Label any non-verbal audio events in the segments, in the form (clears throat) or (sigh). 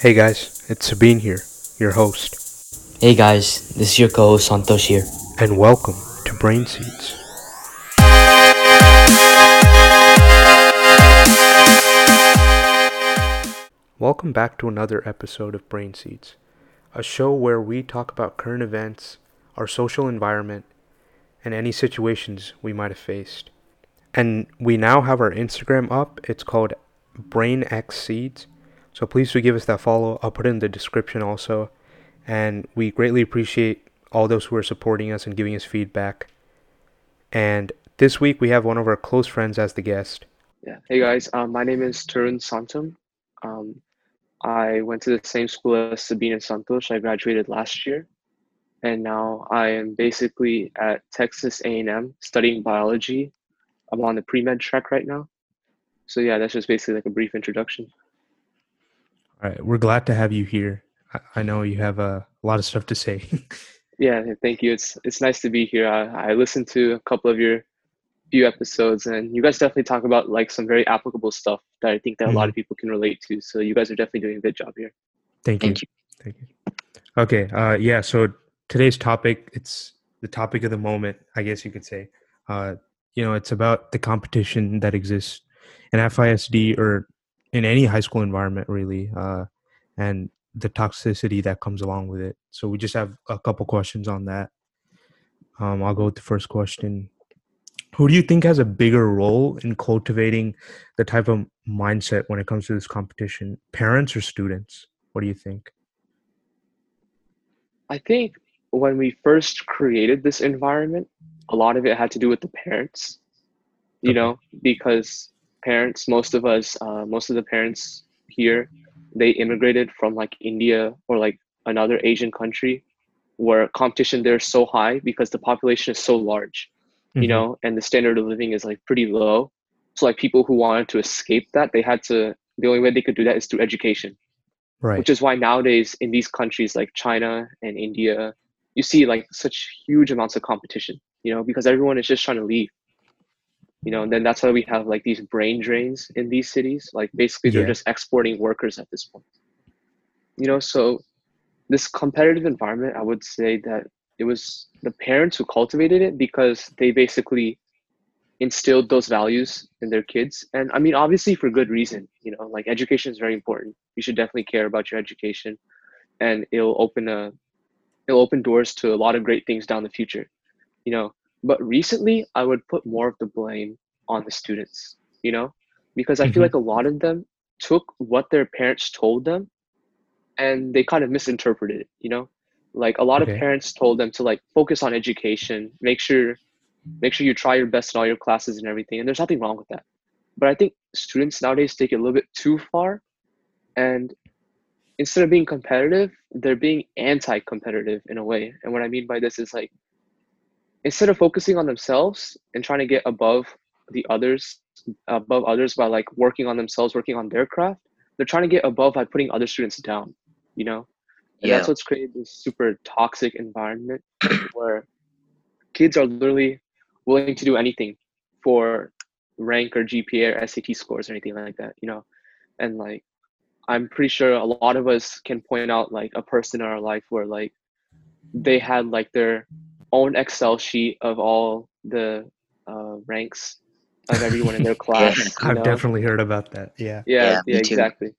Hey guys, it's Sabine here, your host, Hey guys, this is your co-host Santosh here. and welcome to Brain Seeds. Welcome back to another episode of Brain Seeds, a show where we talk about current events, our social environment, and any situations we might have faced. And we now have our Instagram up. It's called BrainX Seeds. So please do give us that follow. I'll put it in the description also. And we greatly appreciate all those who are supporting us and giving us feedback. And this week we have one of our close friends as the guest. Yeah. Hey guys, um, my name is Tarun Santam. Um, I went to the same school as Sabina and Santosh. I graduated last year, and now I am basically at Texas A&M studying biology. I'm on the pre-med track right now. So yeah, that's just basically like a brief introduction. All right, we're glad to have you here. I, I know you have a lot of stuff to say. (laughs) Yeah, thank you. It's it's nice to be here. I, I listened to a couple of your few episodes, and you guys definitely talk about like some very applicable stuff that I think that a lot of people can relate to. So you guys are definitely doing a good job here. Thank you. Thank you. Thank you. Okay. Uh, yeah. So today's topic, it's the topic of the moment, I guess you could say. Uh, you know, it's about the competition that exists in FISD or in any high school environment, really, uh, and the toxicity that comes along with it. So we just have a couple questions on that. Um, I'll go with the first question. Who do you think has a bigger role in cultivating the type of mindset when it comes to this competition? Parents or students? What do you think? I think when we first created this environment, a lot of it had to do with the parents, you Okay. know, because parents, most of us, uh, most of the parents here, they immigrated from like India or like another Asian country where competition there is so high because the population is so large, you Mhm. know, and the standard of living is like pretty low. So like people who wanted to escape that, they had to, the only way they could do that is through education Right. which is why nowadays in these countries like China and India, you see like such huge amounts of competition, you know, because everyone is just trying to leave, you know, and then that's why we have like these brain drains in these cities. Like basically they're Yeah. just exporting workers at this point, you know, so this competitive environment, I would say that it was the parents who cultivated it because they basically instilled those values in their kids and i mean obviously for good reason you know like education is very important you should definitely care about your education and it'll open a it'll open doors to a lot of great things down the future you know but recently i would put more of the blame on the students you know because i feel Mhm. like a lot of them took what their parents told them and they kind of misinterpreted it you know like a lot Okay. of parents told them to like focus on education make sure make sure you try your best in all your classes and everything and there's nothing wrong with that but i think students nowadays take it a little bit too far and instead of being competitive they're being anti-competitive in a way and what i mean by this is like instead of focusing on themselves and trying to get above the others above others by like working on themselves working on their craft they're trying to get above by putting other students down you know and Yeah. that's what's created this super toxic environment (clears throat) where kids are literally willing to do anything for rank or GPA or SAT scores or anything like that, you know. And like I'm pretty sure a lot of us can point out like a person in our life where like they had like their own Excel sheet of all the uh, ranks of everyone in their (laughs) class. you I've know? definitely heard about that. Yeah. Yeah, Yeah, yeah, exactly.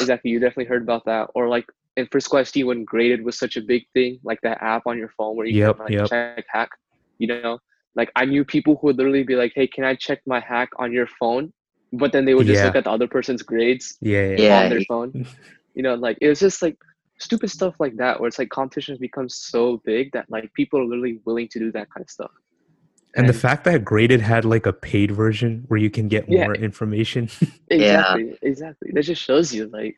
Exactly. You definitely heard about that. Or like in Frisco ISD when graded was such a big thing, like that app on your phone where you Yep, can like yep. check hack. You know, like I knew people who would literally be like, "Hey, can I check my hack on your phone?" But then they would just Yeah. look at the other person's grades Yeah. Yeah. Yeah. on their phone. (laughs) You know, like it was just like stupid stuff like that, where it's like competition has become so big that like people are literally willing to do that kind of stuff. And the fact that Graded had like a paid version where you can get Yeah. more information. (laughs) Exactly, exactly. That just shows you like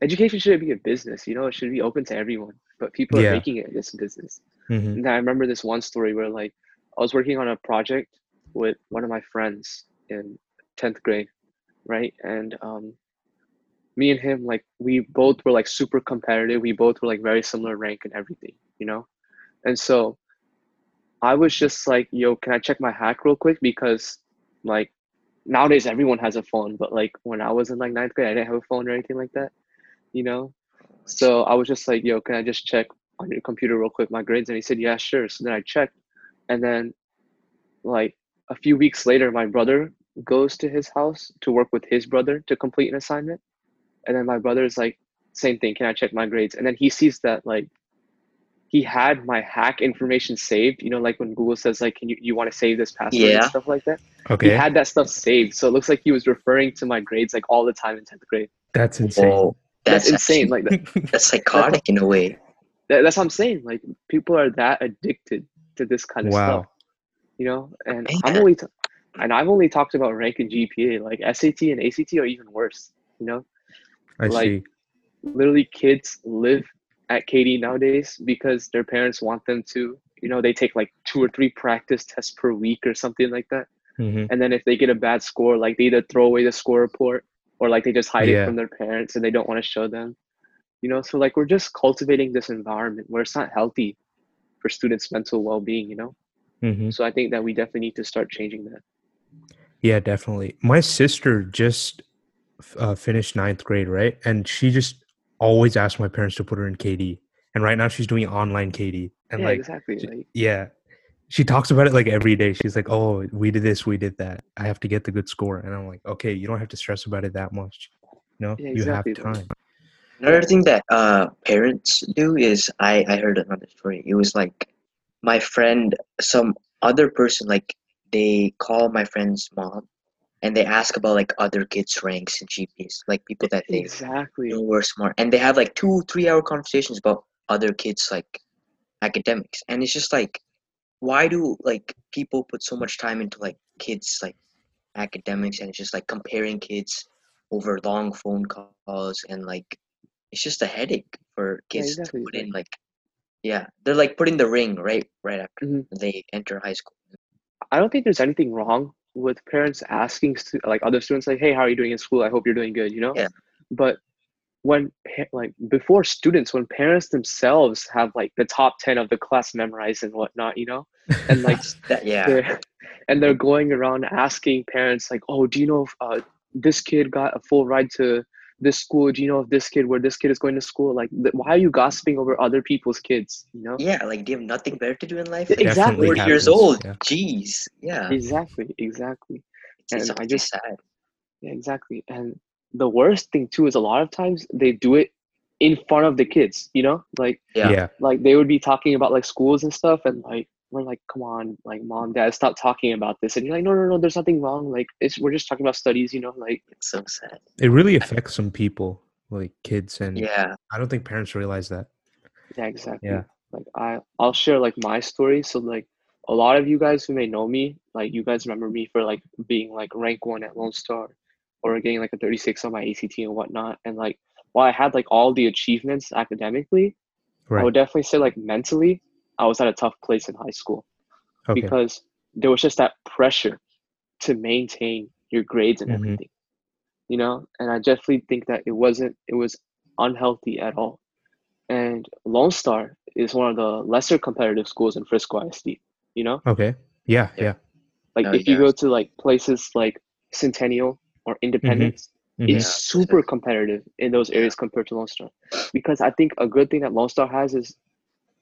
education shouldn't be a business, you know, it should be open to everyone. But people are making it this business. Mhm. And I remember this one story where like I was working on a project with one of my friends in 10th grade, right? And um me and him like we both were like super competitive. We both were like very similar rank and everything, you know? And so I was just like, yo, can I check my hack real quick? Because like nowadays everyone has a phone, but like when I was in like ninth grade, I didn't have a phone or anything like that. you know. So I was just like, "Yo, can I just check on your computer real quick my grades?" And he said, "Yeah, sure." So then I checked, and then like a few weeks later, my brother goes to his house to work with his brother to complete an assignment, and then my brother is like, "Same thing. Can I check my grades?" And then he sees that like he had my hack information saved. You know, like when Google says like, "Can you you want to save this password?" Yeah. and stuff like that. Okay he had that stuff saved, so it looks like he was referring to my grades like all the time in tenth grade. that's insane. Whoa, That's, that's, insane. Like that, that's psychotic in a way. (laughs) that- that's what I'm saying. Like people are that addicted to this kind of Wow. stuff, you know. And I'm only, t- and I've only talked about rank and GPA. Like SAT and ACT are even worse. You know, I like- see. literally kids live at KD nowadays because their parents want them to. You know, they take like two or three practice tests per week or something like that. hmm And then if they get a bad score, like they either throw away the score report or like they just hide Yeah. it from their parents and they don't want to show them. You know, so like we're just cultivating this environment where it's not healthy for students' mental well being, you know? hmm So I think that we definitely need to start changing that. Yeah, definitely. My sister just uh, finished ninth grade, right? And she just always asked my parents to put her in KD. And right now she's doing online KD. And yeah, like, exactly. j- Like yeah, she talks about it like every day. She's like, "Oh, we did this, we did that. I have to get the good score." And I'm like, "Okay, you don't have to stress about it that much. You know, Yeah, you have time." Another thing that uh parents do is I I heard another story. It was like my friend, some other person, like they call my friend's mom, and they ask about like other kids' ranks and GPAs, like people that they exactly. know were smart, and they have like two three hour conversations about other kids' like academics, and it's just like, why do like people put so much time into like kids like academics and it's just like comparing kids over long phone calls and like it's just a headache for Yeah, kids exactly, to put in like- yeah they're like putting the ring right right after Mhm. they enter high school I don't think there's anything wrong with parents asking stu- like other students like, "Hey, how are you doing in school? I hope you're doing good." You know. Yeah. But when like before students, when parents themselves have like the top ten of the class memorized and whatnot, you know, and like (laughs) that yeah they're and they're going around asking parents like, "Oh, do you know if uh, this kid got a full ride to this school? Do you know of this kid where this kid is going to school? Like, th- why are you gossiping over other people's kids? You know? yeah like do you have nothing better to do in life exactly. you're 40 years old yeah. jeez yeah Exactly, exactly. it's, it's and I just- sad Yeah, exactly. And the worst thing too is a lot of times they do it in front of the kids, you know? Like yeah, yeah. like they would be talking about like schools and stuff and like we're like, come on, like mom, dad, stop talking about this. And you're like, no, no, no, there's nothing wrong. Like it's we're just talking about studies, you know, like it's so sad It really affects some people, like kids, and yeah I don't think parents realize that. yeah, exactly. Yeah. Like I I'll share like my story. So like a lot of you guys who may know me, like you guys remember me for like being like rank one at Lone Star or getting like a 36 on my ACT and whatnot. And like while I had like all the achievements academically, I would definitely say like mentally, I was at a tough place in high school Okay. because there was just that pressure to maintain your grades and Mhm. everything. You know, and I definitely think that it wasn't it was unhealthy at all. And Lone Star is one of the lesser competitive schools in Frisco ISD, you know? Okay. Yeah. Yeah. Yeah. Like Oh, if you go to like places like Centennial or Independence, Mhm. it's Yeah. super competitive in those areas compared to Lone Star. Because I think a good thing that Lone Star has is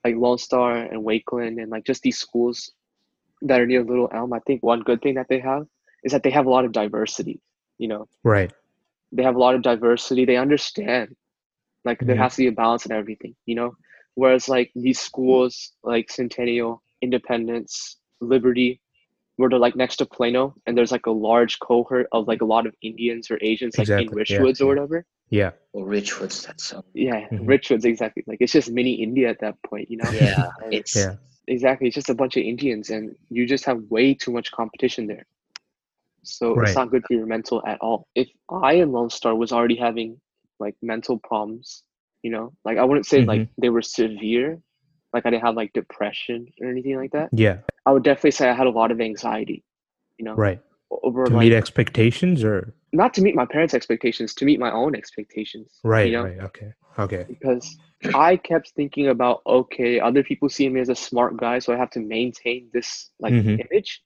like Lone Star and Wakeland and like just these schools that are near Little Elm. I think one good thing that they have is that they have a lot of diversity. You know, Right. they have a lot of diversity. They understand like there Mhm. has to be a balance in everything. You know, whereas like these schools like Centennial, Independence, Liberty, where they're like next to Plano, and there's like a large cohort of like a lot of Indians or Asians like in Exactly, yeah, Richwoods or whatever. Yeah. or richwoods that's so Yeah, Mhm. Richwoods exactly. Like it's just mini India at that point, you know. yeah (laughs) it's Yeah. exactly. It's just a bunch of Indians, and you just have way too much competition there. So Right. it's not good for your mental at all. If I in Lone Star was already having like mental problems, you know, like I wouldn't say like Mm-hmm. they were severe, like I didn't have like depression or anything like that. Yeah. I would definitely say I had a lot of anxiety, you know, Right. over To like meet expectations or not to meet my parents' expectations, to meet my own expectations. right. You know? Right. Okay. Okay. because I kept thinking about okay, other people see me as a smart guy, so I have to maintain this like Mhm. image.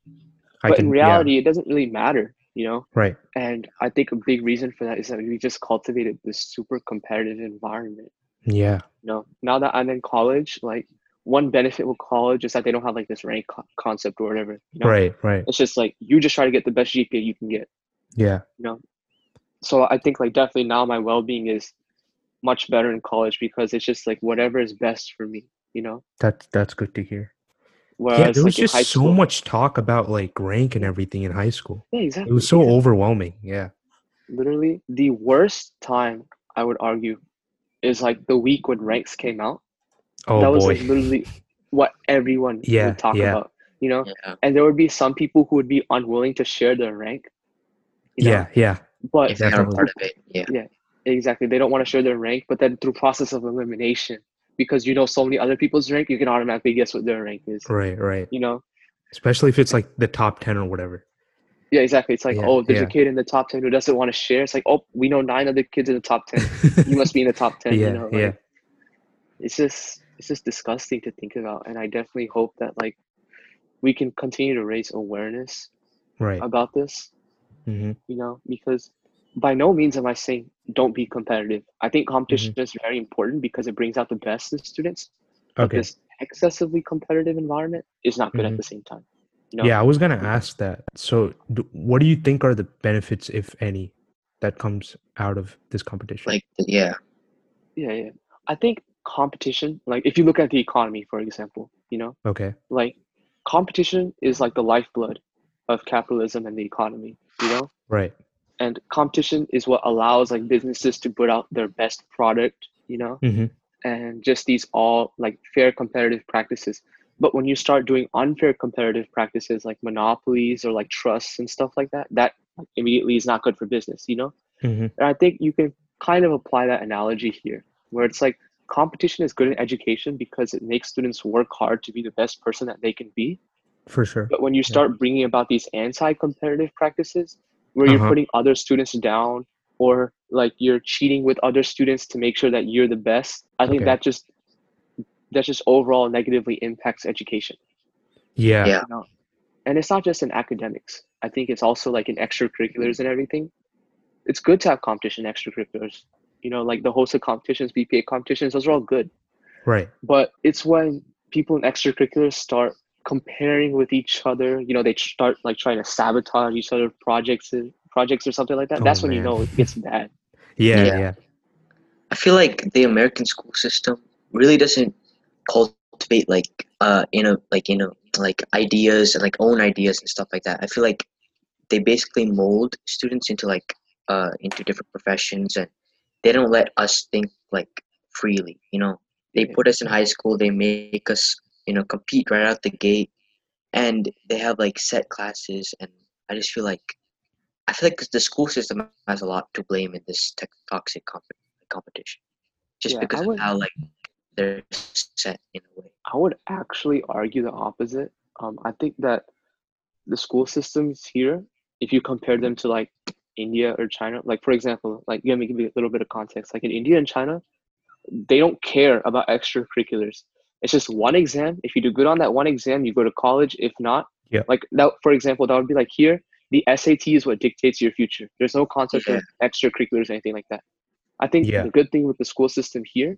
I But can. in reality, it doesn't really matter you know Right. and i think a big reason for that is that we just cultivated this super competitive environment Yeah. you know now that i'm in college like one benefit with college is that they don't have like this rank co- concept or whatever you know Right. Right. it's just like you just try to get the best gpa you can get Yeah. you know so i think like definitely now my well-being is much better in college because it's just like whatever is best for me you know That's that's good to hear. whereas yeah, there was like just so much talk about like rank and everything in high school. yeah exactly It was so yeah. overwhelming. Yeah. literally the worst time i would argue is like the week when ranks came out Oh that was boy. like literally what everyone Yeah, would talk yeah. about you know Yeah. and there would be some people who would be unwilling to share their rank you know? yeah. Yeah. but If they are part of it, yeah. exactly they don't want to share their rank but then through process of elimination because you know so many other people's rank you can automatically guess what their rank is Right. Right. you know Especially if it's like the top ten or whatever. Yeah exactly it's like Yeah, oh there's yeah. a kid in the top 10 who doesn't want to share it's like oh we know nine other kids in the top 10 (laughs) you must be in the top 10 yeah. you know like, yeah. it's just it's just disgusting to think about and i definitely hope that like we can continue to raise awareness Right. about this hmm you know because by no means am i saying don't be competitive i think competition is very important because it brings out the best in students but Okay. this excessively competitive environment is not good Mhm. at the same time you know Yeah, I was gonna ask that. So, d what do you think are the benefits, if any, that comes out of this competition? Like, yeah. yeah yeah i think competition like if you look at the economy for example you know okay. like competition is like the lifeblood of capitalism and the economy you know Right. and competition is what allows like businesses to put out their best product you know hmm and just these all like fair competitive practices but when you start doing unfair competitive practices like monopolies or like trusts and stuff like that that immediately is not good for business you know hmm and i think you can kind of apply that analogy here where it's like competition is good in education because it makes students work hard to be the best person that they can be For sure. but when you start bringing about these anti-competitive practices where you're Uh-huh. putting other students down or like you're cheating with other students to make sure that you're the best i think Okay. that just that just overall negatively impacts education Yeah. Yeah. you know and it's not just in academics i think it's also like in extracurriculars and everything it's good to have competition in extracurriculars you know like the hosted competitions bpa competitions those are all good Right. but it's when people in extracurriculars start comparing with each other you know they start like trying to sabotage each other projects and projects or something like that Oh, that's when you know it gets bad Yeah. Yeah. Yeah. I feel like the American school system really doesn't cultivate like uh you know like you know like ideas and like own ideas and stuff like that. I feel like they basically mold students into like uh into different professions and they don't let us think like freely, you know. They put us in high school, they make us, you know, compete right out the gate and they have like set classes and I just feel like I feel like the school system has a lot to blame in this tech toxic comp- competition, just Yeah, because I of how like they're set in a way. i would actually argue the opposite. Um, i think that the school systems here if you compare them to like india or china like for example like let me give you a little bit of context. Like in india and china they don't care about extracurriculars. It's just one exam. If you do good on that one exam you go to college. If not Yeah. like that for example that would be like here the sat is what dictates your future. There's no concept of extracurriculars or anything like that. I think Yeah. the good thing with the school system here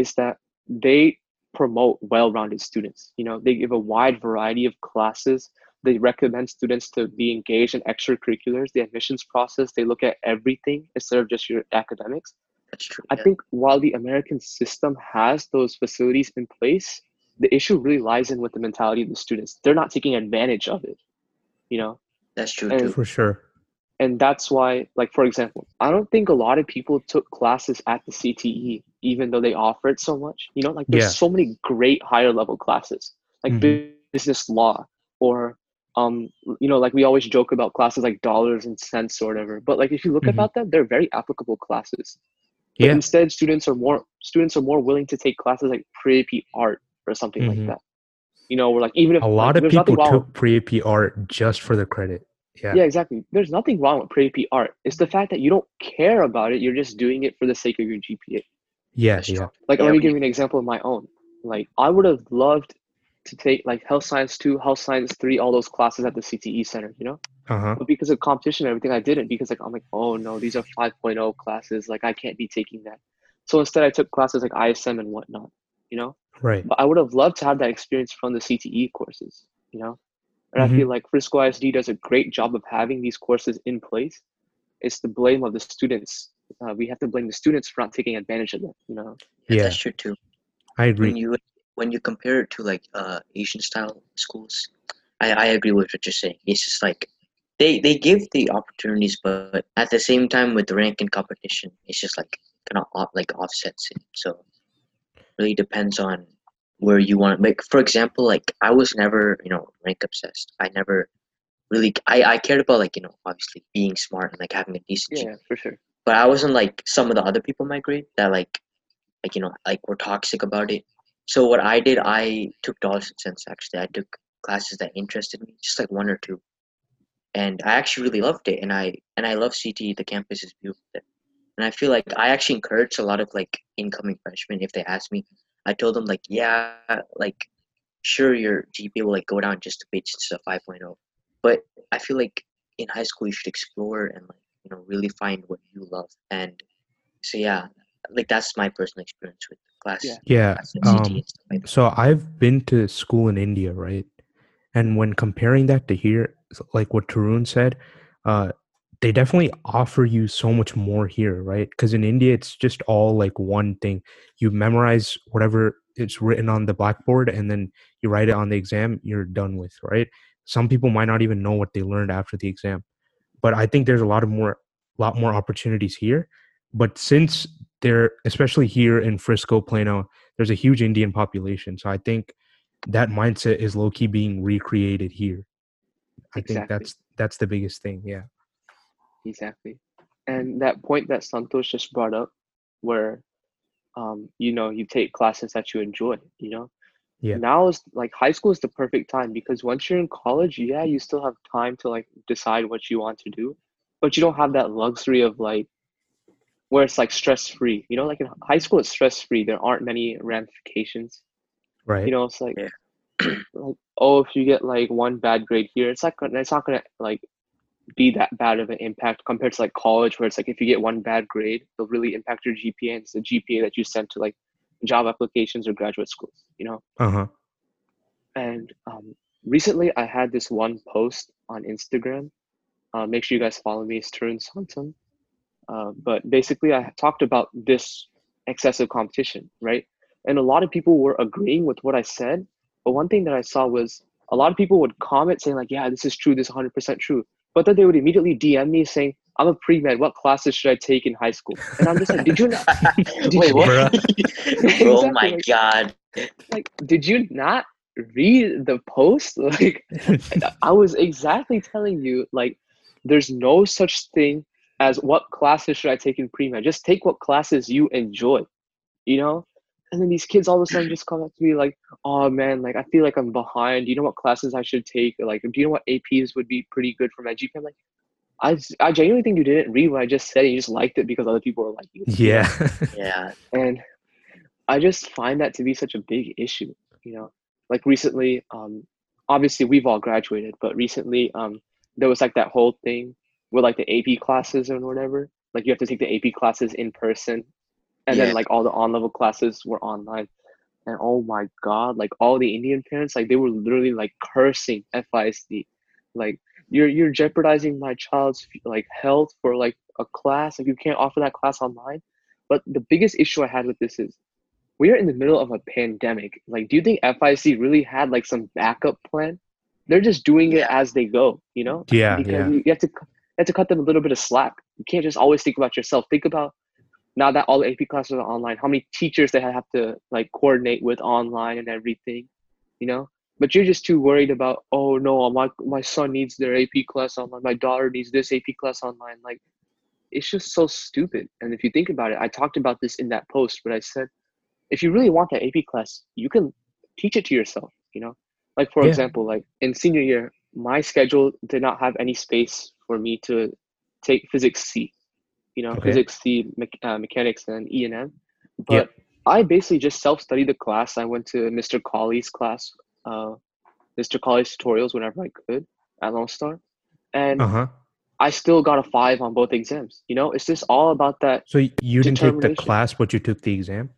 is that they promote well-rounded students you know they give a wide variety of classes they recommend students to be engaged in extracurriculars the admissions process they look at everything instead of just your academics That's true. i yeah. think while the american system has those facilities in place the issue really lies in with the mentality of the students they're not taking advantage of it you know that's true and- too. For sure. And that's why like for example i don't think a lot of people took classes at the cte even though they offered so much you know like there's Yeah. so many great higher level classes like Mhm. business law or um you know like we always joke about classes like dollars and cents or whatever but like if you look Mhm. about them they're very applicable classes but Yeah. instead students are more students are more willing to take classes like pre-ap art or something Mhm. like that you know we're like even if A lot like, of people took pre-AP art just for the credit. Yeah. yeah, exactly. There's nothing wrong with pre-AP art. It's the fact that you don't care about it. You're just doing it for the sake of your GPA. Yeah. That's Yeah. Like, Yeah, let me give you an example of my own. Like, I would have loved to take like health science two, health science three, all those classes at the CTE center, you know. Uh-huh. But because of competition and everything, I didn't because like I'm like, oh no, these are 5.0 classes. Like I can't be taking that. So instead, I took classes like ISM and whatnot, you know. Right. But I would have loved to have that experience from the CTE courses, you know. And Mhm. I feel like Frisco ISD does a great job of having these courses in place. It's the blame of the students. Uh, we have to blame the students for not taking advantage of them, you know. Yeah. That's true too. I agree. When you when you compare it to like uh Asian style schools, I, I agree with what you're saying. It's just like they they give the opportunities, but at the same time with the rank and competition, it's just like kind of off, like offsets it. So really depends on where you want. Like for example, like I was never you know rank obsessed. I never really I I cared about like you know obviously being smart and like having a decent Yeah, for sure. but I wasn't like some of the other people in my grade that like like you know like were toxic about it. So what I did, I took dollars and cents. Actually, I took classes that interested me, just like one or two, and I actually really loved it. And I and I love CT. The campus is beautiful, there. and I feel like I actually encourage a lot of like incoming freshmen if they ask me. I told them like, yeah, like sure your GPA will like go down just a bit, just a 5.0, but I feel like in high school you should explore and like you know really find what you love and so yeah like that's my personal experience with class Yeah. Yeah. class at Um, like so I've been to school in India, right? And when comparing that to here, like what Tarun said, uh, they definitely offer you so much more here, right? Because in India, it's just all like one thing. You memorize whatever it's written on the blackboard, and then you write it on the exam. You're done with, right? Some people might not even know what they learned after the exam, but I think there's a lot of more, lot more opportunities here. But since they're, especially here in Frisco, Plano, there's a huge Indian population. So I think that mindset is low key being recreated here. I think that's that's the biggest thing. Yeah. Exactly. And that point that Santosh just brought up, where, um, you know, you take classes that you enjoy, you know, Yeah. now is like high school is the perfect time because once you're in college, yeah, you still have time to like decide what you want to do, but you don't have that luxury of like where it's like stress free. You know, like in high school, it's stress free. There aren't many ramifications. Right. You know, it's like, Yeah. (clears throat) like oh, if you get like one bad grade here, it's not gonna, it's not gonna like be that bad of an impact compared to like college, where it's like if you get one bad grade, it'll really impact your GPA. And it's the GPA that you send to like job applications or graduate schools. You know. uh huh. And um, recently, I had this one post on Instagram. Uh, make sure you guys follow me. It's Tarun Santam. Uh, but basically, I talked about this excessive competition, right? And a lot of people were agreeing with what I said. But one thing that I saw was a lot of people would comment saying like, "Yeah, this is true. This is 100% true." But then they would immediately DM me saying, "I'm a pre med. What classes should I take in high school?" And I'm just like, "Did you not?" (laughs) Wait, what? Bruh. (laughs) oh my Exactly. god. like did you not read the post (laughs) like i was exactly telling you like there's no such thing as what classes should i take in pre-med just take what classes you enjoy you know and then these kids all of a sudden just come up to me like oh man like i feel like i'm behind do you know what classes i should take like do you know what aps would be pretty good for my gp i'm like I, I genuinely think you didn't read what I just said. And you just liked it because other people were like you. Yeah. (laughs) Yeah. and i just find that to be such a big issue you know like recently um obviously we've all graduated but recently um there was like that whole thing with like the ap classes and whatever like you have to take the ap classes in person and Yeah. then like all the on level classes were online and oh my god like all the indian parents like they were literally like cursing fisd like you're you're jeopardizing my child's like health for like a class like you can't offer that class online but the biggest issue I had with this is we are in the middle of a pandemic. Like, do you think FISD really had like some backup plan? They're just doing it as they go, you know? Yeah, Because yeah. you have to you have to cut them a little bit of slack. You can't just always think about yourself. Think about now that all the AP classes are online, how many teachers they have to like coordinate with online and everything, you know? But you're just too worried about, oh no, uh, my my son needs their AP class online, my daughter needs this AP class online. Like it's just so stupid. And if you think about it, I talked about this in that post, but I said, if you really want that AP class, you can teach it to yourself, you know? Like, for Yeah. example, like in senior year, my schedule did not have any space for me to take physics C, you know, Okay. physics C, me- uh, mechanics, and E and M. But Yep. I basically just self studied the class. I went to Mr. Colley's class uh, Mr. College tutorials whenever I could at Lone Star, and Uh huh. I still got a five on both exams. You know, it's just all about that. So you didn't take the class, but you took the exam.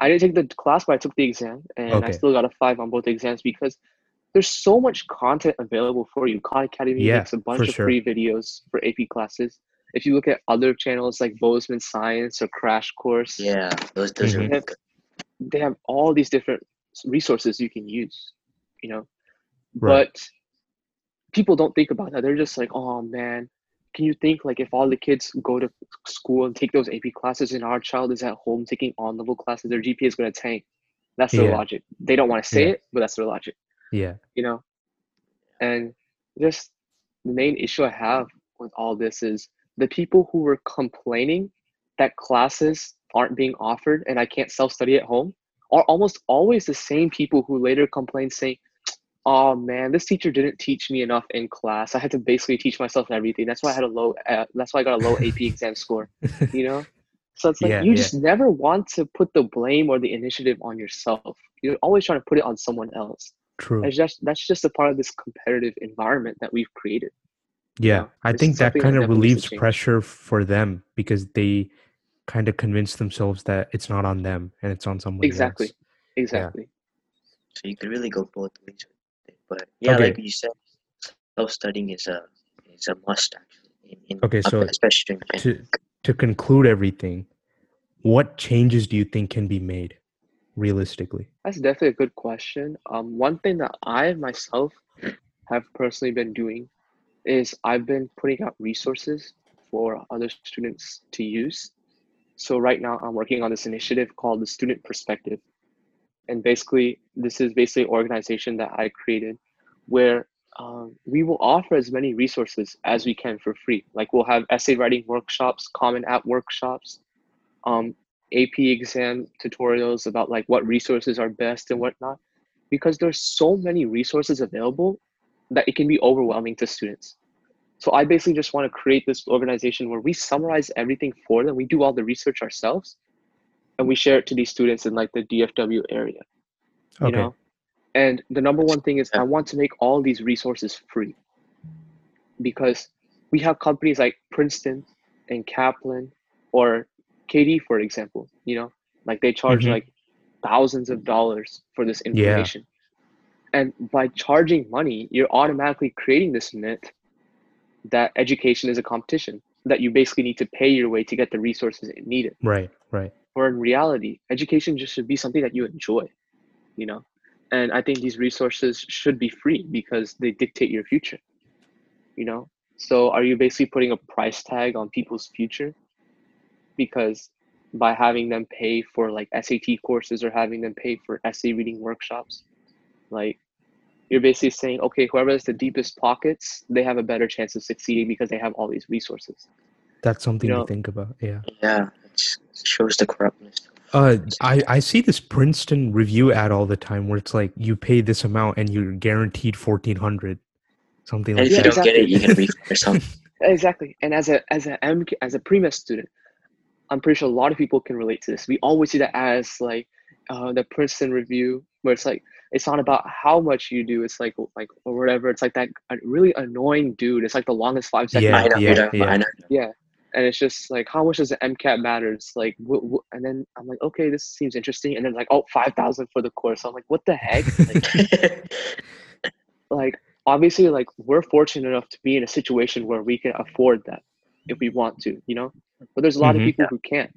I didn't take the class, but I took the exam, and I still got a five on both exams because there's so much content available for you. Khan Academy Yeah, makes a bunch of sure. free videos for AP classes. If you look at other channels like Bozeman Science or Crash Course, Yeah, those those are Mhm. really good. they have all these different resources you can use, you know. Right. But people don't think about that. They're just like, oh man, can you think like if all the kids go to school and take those AP classes and our child is at home taking on level classes, their GPA is going to tank. That's their Yeah. logic. They don't want to say Yeah. it, but that's their logic, Yeah. you know. And just the main issue I have with all this is the people who were complaining that classes aren't being offered and I can't self study at home are almost always the same people who later complain saying, "Oh man, this teacher didn't teach me enough in class. I had to basically teach myself and everything. That's why I had a low. Uh, that's why I got a low (laughs) AP exam score. You know." So it's like Yeah, you yeah. just never want to put the blame or the initiative on yourself. You're always trying to put it on someone else. True. That's just that's just a part of this competitive environment that we've created. Yeah, know, I think that something that kind of definitely needs to relieves pressure for them because they kind of convince themselves that it's not on them and it's on someone Exactly. else. Exactly. exactly. So you could really go both ways with it. But yeah, Okay. like you said, self studying is a is a must actually. In, in Okay, so especially during To to conclude everything, what changes do you think can be made realistically? That's definitely a good question. Um, one thing that I myself have personally been doing is I've been putting out resources for other students to use. So right now I'm working on this initiative called the Student Perspective. And basically, this is basically an organization that I created where um, we will offer as many resources as we can for free. Like we'll have essay writing workshops, common app workshops, um, AP exam tutorials about like what resources are best and whatnot, because there's so many resources available that it can be overwhelming to students. So I basically just want to create this organization where we summarize everything for them. We do all the research ourselves, and we share it to these students in like the DFW area. You Okay. know, and the number one thing is I want to make all these resources free because we have companies like Princeton and Kaplan or KD, for example, you know, like they charge Mhm. like thousands of dollars for this Yeah. And by charging money, you're automatically creating this myth that education is a competition, that you basically need to pay your way to get the resources it needed. Right, right. Or in reality, education just should be something that you enjoy, you know? And I think these resources should be free because they dictate your future, you know? So are you basically putting a price tag on people's future? Because by having them pay for like SAT courses or having them pay for essay reading workshops, like you're basically saying, okay, whoever has the deepest pockets, they have a better chance of succeeding because they have all these resources. That's something know- to think about. Yeah. yeah, it shows the corruptness. Uh, I, I see this Princeton review ad all the time where it's like you pay this amount and you're guaranteed fourteen hundred, something And like that. if you that. don't get it, you get a refund or (laughs) something. Exactly. And as a as a M as a pre-med student, I'm pretty sure a lot of people can relate to this. We always see that as like uh, the Princeton review, where it's like it's not about how much you do. It's like like or whatever. It's like that uh, really annoying dude. It's like the longest five seconds. Yeah, I yeah, yeah. Yeah. And it's just like how much does the MCAT matter? It's like, wh- wh- and then I'm like, okay, this seems interesting. And then like, oh, five thousand for the course. I'm like, what the heck? Like, (laughs) like obviously like we're fortunate enough to be in a situation where we can afford that if we want to you know but there's a lot Mhm. of people who can't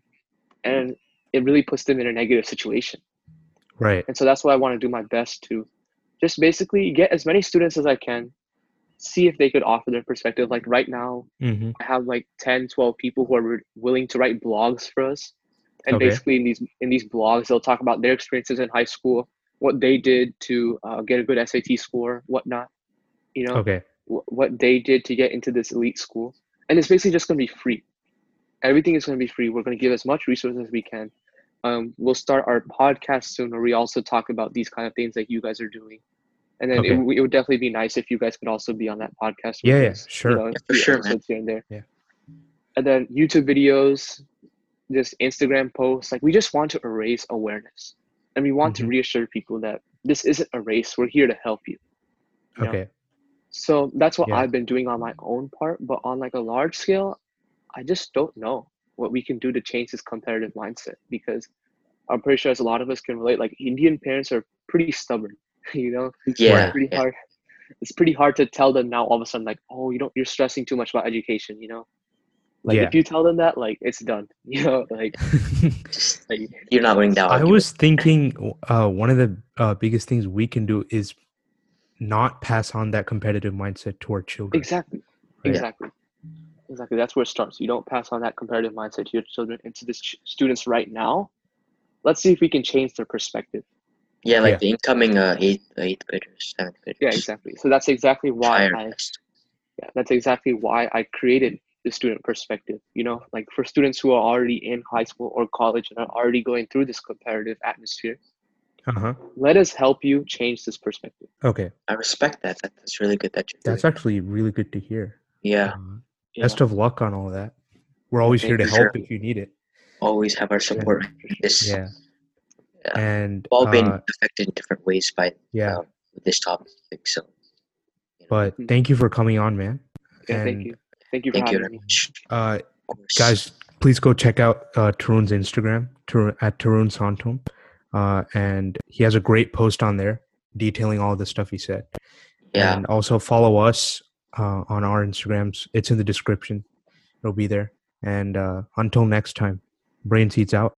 and it really puts them in a negative situation Right. and so that's why i want to do my best to just basically get as many students as i can see if they could offer their perspective like right now Mm-hmm. i have like 10 12 people who are willing to write blogs for us and Okay. basically in these in these blogs they'll talk about their experiences in high school what they did to uh, get a good sat score whatnot you know Okay. wh- what they did to get into this elite school and it's basically just going to be free everything is going to be free we're going to give as much resources as we can um, we'll start our podcast soon where we also talk about these kind of things that you guys are doing and then Okay. it, it would definitely be nice if you guys could also be on that podcast with Yeah, yeah, us, you sure. know, Yeah, for sure, man. here and there Yeah. and then youtube videos just instagram posts like we just want to erase awareness and we want to Mhm. reassure people that this isn't a race. We're here to help you. you know? Okay. So that's what Yeah. I've been doing on my own part. But on like a large scale, I just don't know what we can do to change this competitive mindset because I'm pretty sure as a lot of us can relate, like Indian parents are pretty stubborn, (laughs) you know? Yeah. It's pretty yeah. hard. It's pretty hard to tell them now all of a sudden, like, oh, you don't you're stressing too much about education, you know? Like Yeah. if you tell them that, like it's done. (laughs) You know, like, (laughs) like You're not winning that I argument. was thinking uh, one of the uh, biggest things we can do is not pass on that competitive mindset to our children. exactly. Yeah. Exactly. Exactly. That's where it starts. You don't pass on that comparative mindset to your children and to the ch- students right now. Let's see if we can change their perspective. Yeah, like Yeah. the incoming uh, eighth, eighth graders, seventh graders. Yeah, exactly. So that's exactly why Try I yeah, that's exactly why I created the student perspective. You know, like for students who are already in high school or college and are already going through this comparative atmosphere, Uh-huh. let us help you change this perspective. Okay. I respect that. that. That's really good that you're That's doing. actually really good to hear. Yeah, you Best know? of luck on all of that. We're always here to help sir. if you need it. always have our support. This Yeah. Yeah. And we've all been uh, affected in different ways by yeah. um, this topic. So, you know, But Mhm. thank you for coming on, man. yeah, thank you. Thank you for thank you very me. much. Uh, guys, please go check out uh, Tarun's Instagram Tarun, at Tarun Santam, uh, and he has a great post on there detailing all the stuff he said. Yeah. And also follow us uh, on our Instagrams. It's in the description. It'll be there. And uh, until next time, brain seeds out.